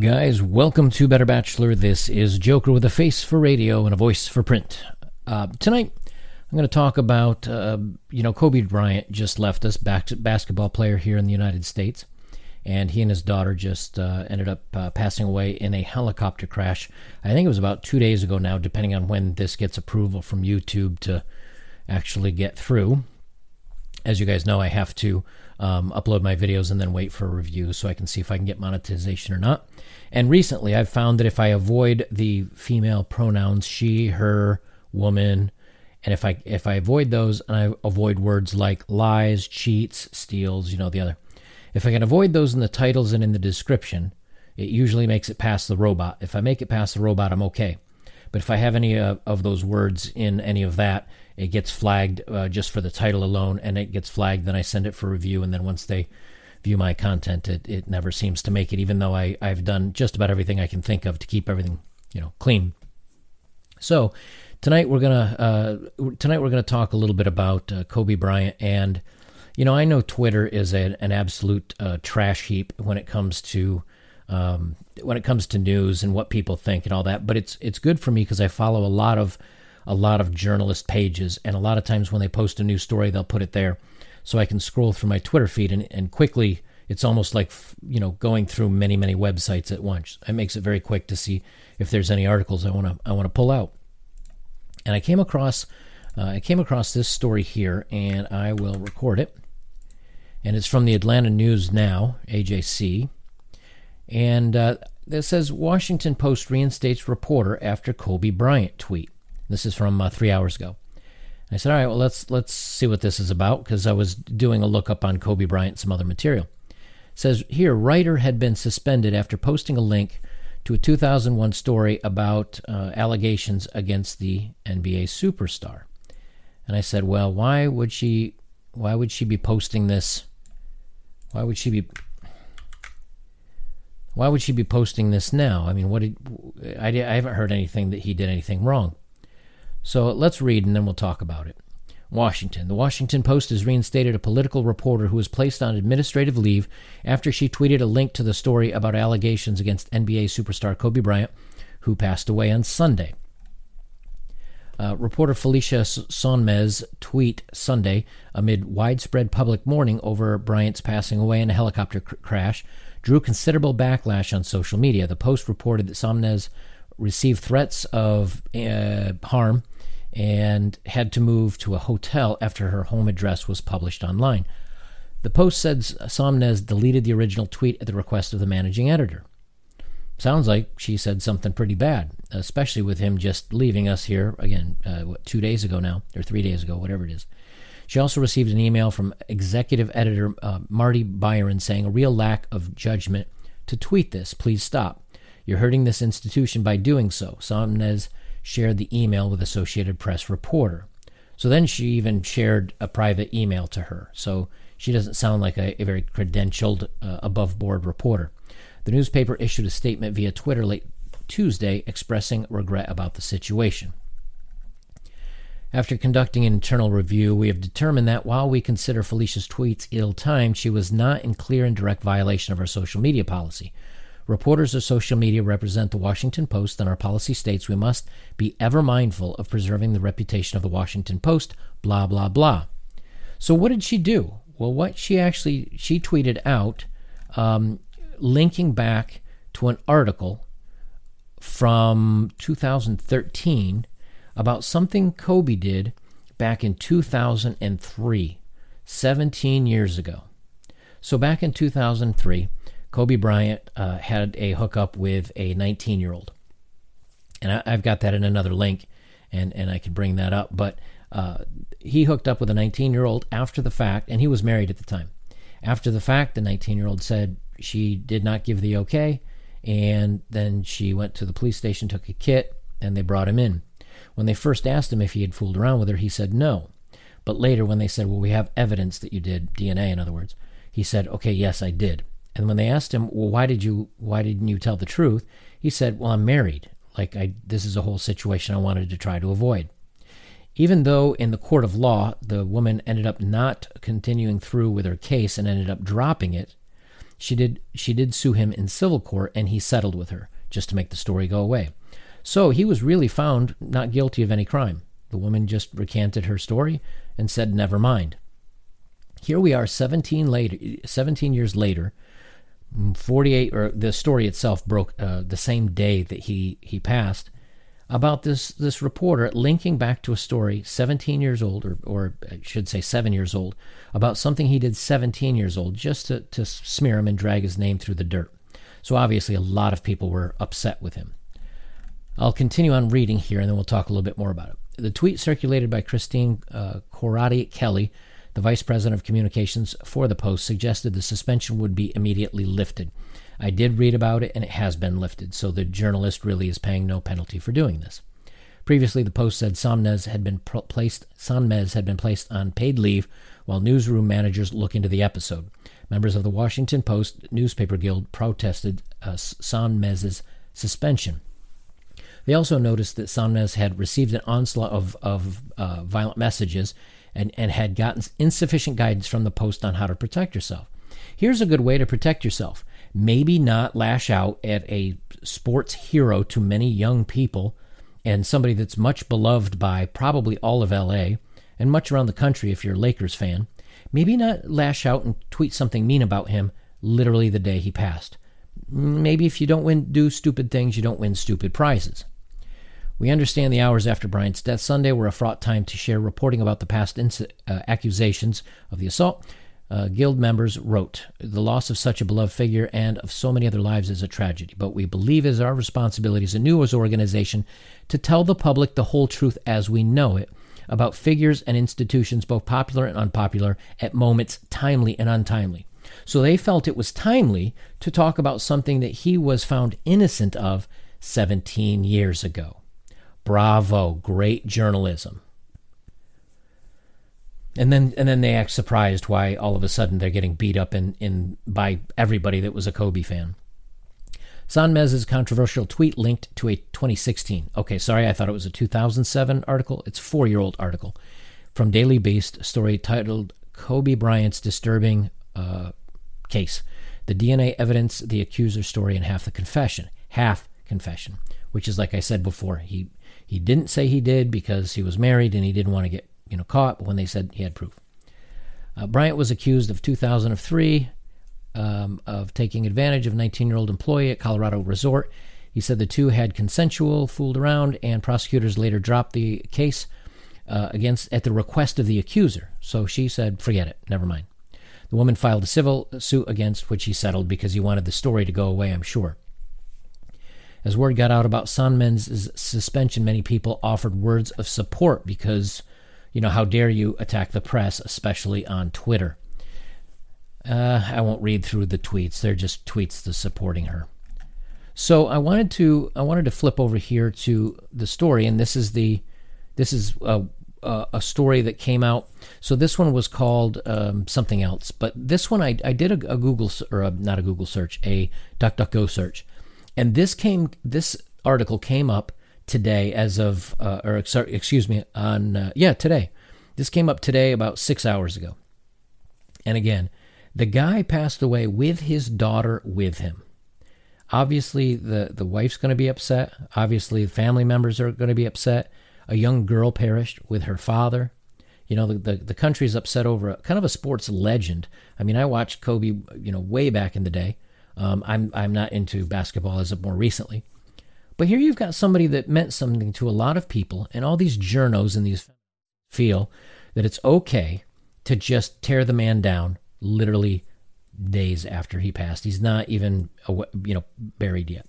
Guys, welcome to Better Bachelor. This is Joker with a face for radio and a voice for print. Uh, tonight, I'm going to talk about, uh, you know, Kobe Bryant just left us, basketball player here in the United States, and he and his daughter just uh, ended up uh, passing away in a helicopter crash. I think it was about two days ago now, depending on when this gets approval from YouTube to actually get through. As you guys know, I have to um, upload my videos and then wait for a review so I can see if I can get monetization or not. And recently, I've found that if I avoid the female pronouns she, her, woman, and if I if I avoid those and I avoid words like lies, cheats, steals, you know the other. If I can avoid those in the titles and in the description, it usually makes it past the robot. If I make it past the robot, I'm okay. But if I have any uh, of those words in any of that, it gets flagged uh, just for the title alone, and it gets flagged. Then I send it for review, and then once they view my content, it, it never seems to make it, even though I, I've done just about everything I can think of to keep everything you know clean. So tonight we're gonna uh, tonight we're gonna talk a little bit about uh, Kobe Bryant, and you know I know Twitter is a, an absolute uh, trash heap when it comes to um, when it comes to news and what people think and all that. But it's it's good for me because I follow a lot of a lot of journalist pages, and a lot of times when they post a new story, they'll put it there, so I can scroll through my Twitter feed and, and quickly. It's almost like you know going through many many websites at once. It makes it very quick to see if there's any articles I want to I want to pull out. And I came across uh, I came across this story here, and I will record it. And it's from the Atlanta News Now (AJC), and uh, it says Washington Post reinstates reporter after Kobe Bryant tweet. This is from uh, three hours ago. I said, all right, well, let's let's see what this is about because I was doing a lookup on Kobe Bryant, some other material. It says here, writer had been suspended after posting a link to a 2001 story about uh, allegations against the NBA superstar. And I said, well, why would she? Why would she be posting this? Why would she be? Why would she be posting this now? I mean, what did I? I haven't heard anything that he did anything wrong. So let's read and then we'll talk about it. Washington. The Washington Post has reinstated a political reporter who was placed on administrative leave after she tweeted a link to the story about allegations against NBA superstar Kobe Bryant, who passed away on Sunday. Uh, reporter Felicia Sonmez tweet Sunday amid widespread public mourning over Bryant's passing away in a helicopter cr- crash drew considerable backlash on social media. The Post reported that Sonmez received threats of uh, harm and had to move to a hotel after her home address was published online. The Post said Sonmez deleted the original tweet at the request of the managing editor. Sounds like she said something pretty bad, especially with him just leaving us here again, uh, what, two days ago now, or three days ago, whatever it is. She also received an email from executive editor uh, Marty Baron saying a real lack of judgment to tweet this. Please stop. You're hurting this institution by doing so. Sonmez shared the email with Associated Press reporter. So then she even shared a private email to her. So she doesn't sound like a, a very credentialed, uh, above board reporter. The newspaper issued a statement via Twitter late Tuesday expressing regret about the situation. After conducting an internal review, we have determined that while we consider Felicia's tweets ill timed, she was not in clear and direct violation of our social media policy. Reporters of social media represent the Washington Post, and our policy states we must be ever mindful of preserving the reputation of the Washington Post, blah, blah, blah. So, what did she do? Well, what she actually she tweeted out, um, linking back to an article from 2013 about something Kobe did back in 2003, 17 years ago. So, back in 2003, Kobe Bryant uh, had a hookup with a 19 year old. And I, have got that in another link, and, and I can bring that up. But uh, he hooked up with a 19 year old after the fact, and he was married at the time. After the fact, the 19 year old said she did not give the okay, and then she went to the police station, took a kit, and they brought him in. When they first asked him if he had fooled around with her, he said no. But later, when they said, Well, we have evidence that you did, DNA in other words, he said, Okay, yes, I did. And when they asked him, "Well, why did you why didn't you tell the truth?" He said, "Well, I'm married. Like I this is a whole situation I wanted to try to avoid." Even though in the court of law, the woman ended up not continuing through with her case and ended up dropping it, she did she did sue him in civil court and he settled with her just to make the story go away. So he was really found not guilty of any crime. The woman just recanted her story and said never mind. Here we are 17 later 17 years later 48 or the story itself broke uh, the same day that he he passed about this this reporter linking back to a story 17 years old or or I should say 7 years old about something he did 17 years old just to, to smear him and drag his name through the dirt. So obviously a lot of people were upset with him. I'll continue on reading here and then we'll talk a little bit more about it. The tweet circulated by Kristine uh, Coratti Kelly, the vice president of communications for the Post, suggested the suspension would be immediately lifted. I did read about it and it has been lifted, so the journalist really is paying no penalty for doing this. Previously, the Post said Sonmez had been placed Sonmez had been placed on paid leave while newsroom managers look into the episode. Members of the Washington Post newspaper guild protested uh, suspension. They also noticed that Sonmez had received an onslaught of, of uh, violent messages and, and had gotten insufficient guidance from the Post on how to protect yourself. Here's a good way to protect yourself maybe not lash out at a sports hero to many young people and somebody that's much beloved by probably all of LA and much around the country if you're a Lakers fan. Maybe not lash out and tweet something mean about him literally the day he passed. Maybe if you don't win do stupid things, you don't win stupid prizes. We understand the hours after Bryant's death Sunday were a fraught time to share reporting about the past inc- uh, accusations of the assault uh, guild members wrote, The loss of such a beloved figure and of so many other lives is a tragedy, but we believe it is our responsibility as a news organization to tell the public the whole truth as we know it about figures and institutions, both popular and unpopular, at moments timely and untimely. So they felt it was timely to talk about something that he was found innocent of 17 years ago. Bravo, great journalism and then and then they act surprised why all of a sudden they're getting beat up in, in by everybody that was a Kobe fan. Sonmez's controversial tweet linked to a 2016. Okay, sorry, I thought it was a 2007 article. It's four-year-old article from Daily Beast, story titled "Kobe Bryant's Disturbing uh, Case: The DNA Evidence, the Accuser's Story, and Half the Confession." Half confession, which is like I said before, he he didn't say he did because he was married and he didn't want to get you know, caught But when they said he had proof. Uh, Bryant was accused of 2003 um, of taking advantage of a 19-year-old employee at Colorado Resort. He said the two had consensual, fooled around, and prosecutors later dropped the case uh, against at the request of the accuser. So she said, "Forget it, never mind." The woman filed a civil suit against which he settled because he wanted the story to go away. I'm sure. As word got out about Sonmez's suspension, many people offered words of support because you know, how dare you attack the press, especially on Twitter. Uh, I won't read through the tweets. They're just tweets the supporting her. So I wanted to I wanted to flip over here to the story, and this is the this is a, a, a story that came out. So this one was called um, something else, but this one I, I did a, a Google or a, not a Google search, a DuckDuckGo search, and this came this article came up today as of, uh, or sorry, excuse me, on, uh, yeah, today. This came up today about six hours ago. And again, the guy passed away with his daughter with him. Obviously, the, the wife's going to be upset. Obviously, the family members are going to be upset. A young girl perished with her father. You know, the, the, the country's upset over a, kind of a sports legend. I mean, I watched Kobe, you know, way back in the day. Um, I'm, I'm not into basketball as of more recently. But here you've got somebody that meant something to a lot of people, and all these journos and these feel that it's okay to just tear the man down literally days after he passed. He's not even you know buried yet.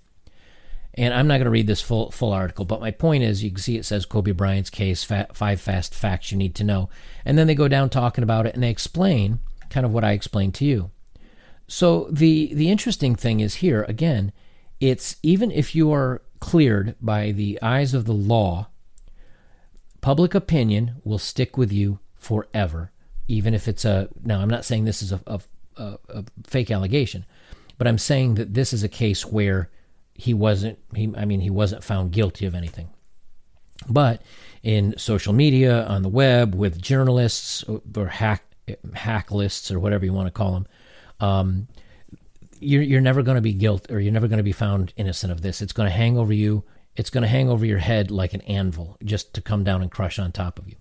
And I'm not going to read this full full article, but my point is, you can see it says Kobe Bryant's case, five fast facts you need to know, and then they go down talking about it and they explain kind of what I explained to you. So the the interesting thing is here again, it's even if you are cleared by the eyes of the law, public opinion will stick with you forever, even if it's a. Now, I'm not saying this is a, a, a, a fake allegation, but I'm saying that this is a case where he wasn't. He, I mean, he wasn't found guilty of anything. But in social media, on the web, with journalists or hack hack lists or whatever you want to call them. Um, you're, you're never going to be guilt or you're never going to be found innocent of this. It's going to hang over you. It's going to hang over your head like an anvil just to come down and crush on top of you.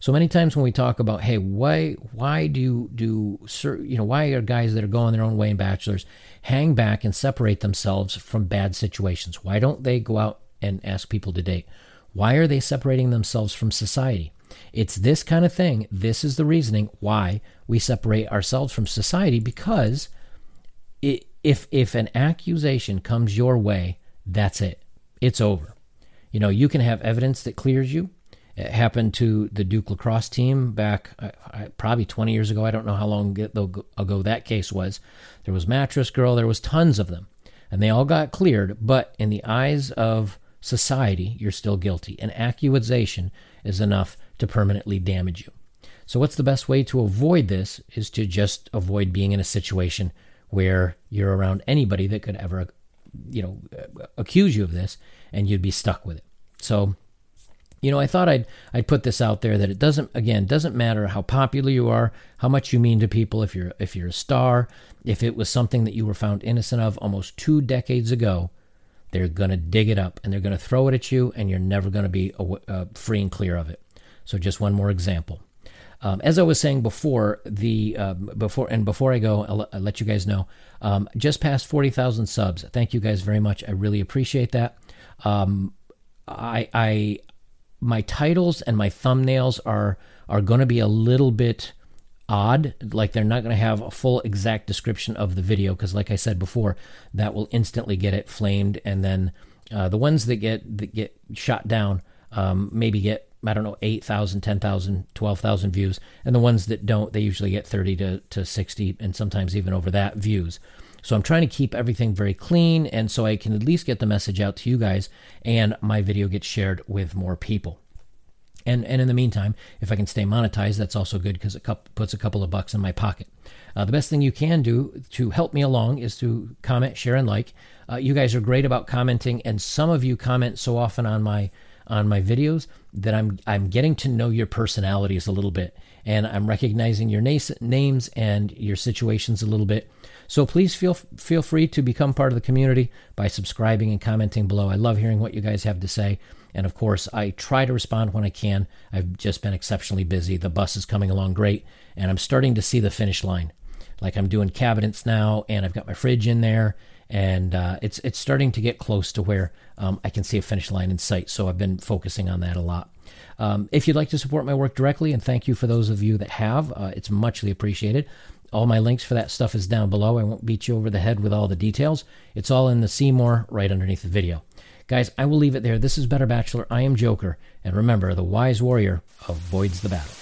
So many times when we talk about, hey, why why do do you know why are guys that are going their own way in bachelors hang back and separate themselves from bad situations? Why don't they go out and ask people to date? Why are they separating themselves from society? It's this kind of thing. This is the reasoning why we separate ourselves from society because it, if if an accusation comes your way, that's it. It's over. You know, you can have evidence that clears you. It happened to the Duke lacrosse team back probably 20 years ago. I don't know how long ago that case was. There was Mattress Girl, there was tons of them, and they all got cleared. But in the eyes of society, you're still guilty. An accusation is enough to permanently damage you. So, what's the best way to avoid this is to just avoid being in a situation where you're around anybody that could ever, you know, accuse you of this and you'd be stuck with it. So, you know, I thought I'd I'd put this out there that it doesn't again doesn't matter how popular you are, how much you mean to people. If you're if you're a star, if it was something that you were found innocent of almost two decades ago, they're gonna dig it up and they're gonna throw it at you, and you're never gonna be uh, free and clear of it. So just one more example. Um, as I was saying before, the uh, before and before I go, I'll, I'll let you guys know. Um, just past forty thousand subs. Thank you guys very much. I really appreciate that. Um, I, I my titles and my thumbnails are are going to be a little bit odd like they're not going to have a full exact description of the video because like i said before that will instantly get it flamed and then uh, the ones that get that get shot down um, maybe get i don't know 8000 10000 12000 views and the ones that don't they usually get 30 to, to 60 and sometimes even over that views so I'm trying to keep everything very clean and so I can at least get the message out to you guys and my video gets shared with more people. And, and in the meantime, if I can stay monetized, that's also good because it puts a couple of bucks in my pocket. Uh, the best thing you can do to help me along is to comment, share, and like. Uh, you guys are great about commenting, and some of you comment so often on my on my videos that I'm I'm getting to know your personalities a little bit, and I'm recognizing your names and your situations a little bit. So please feel feel free to become part of the community by subscribing and commenting below. I love hearing what you guys have to say. And of course, I try to respond when I can. I've just been exceptionally busy. The bus is coming along great, and I'm starting to see the finish line. Like I'm doing cabinets now, and I've got my fridge in there, and uh, it's it's starting to get close to where um, I can see a finish line in sight. So I've been focusing on that a lot. Um, if you'd like to support my work directly, and thank you for those of you that have, uh, it's muchly appreciated. All my links for that stuff is down below. I won't beat you over the head with all the details. It's all in the Seymour right underneath the video. Guys, I will leave it there. This is Better Bachelor. I am Joker. And remember, the wise warrior avoids the battle.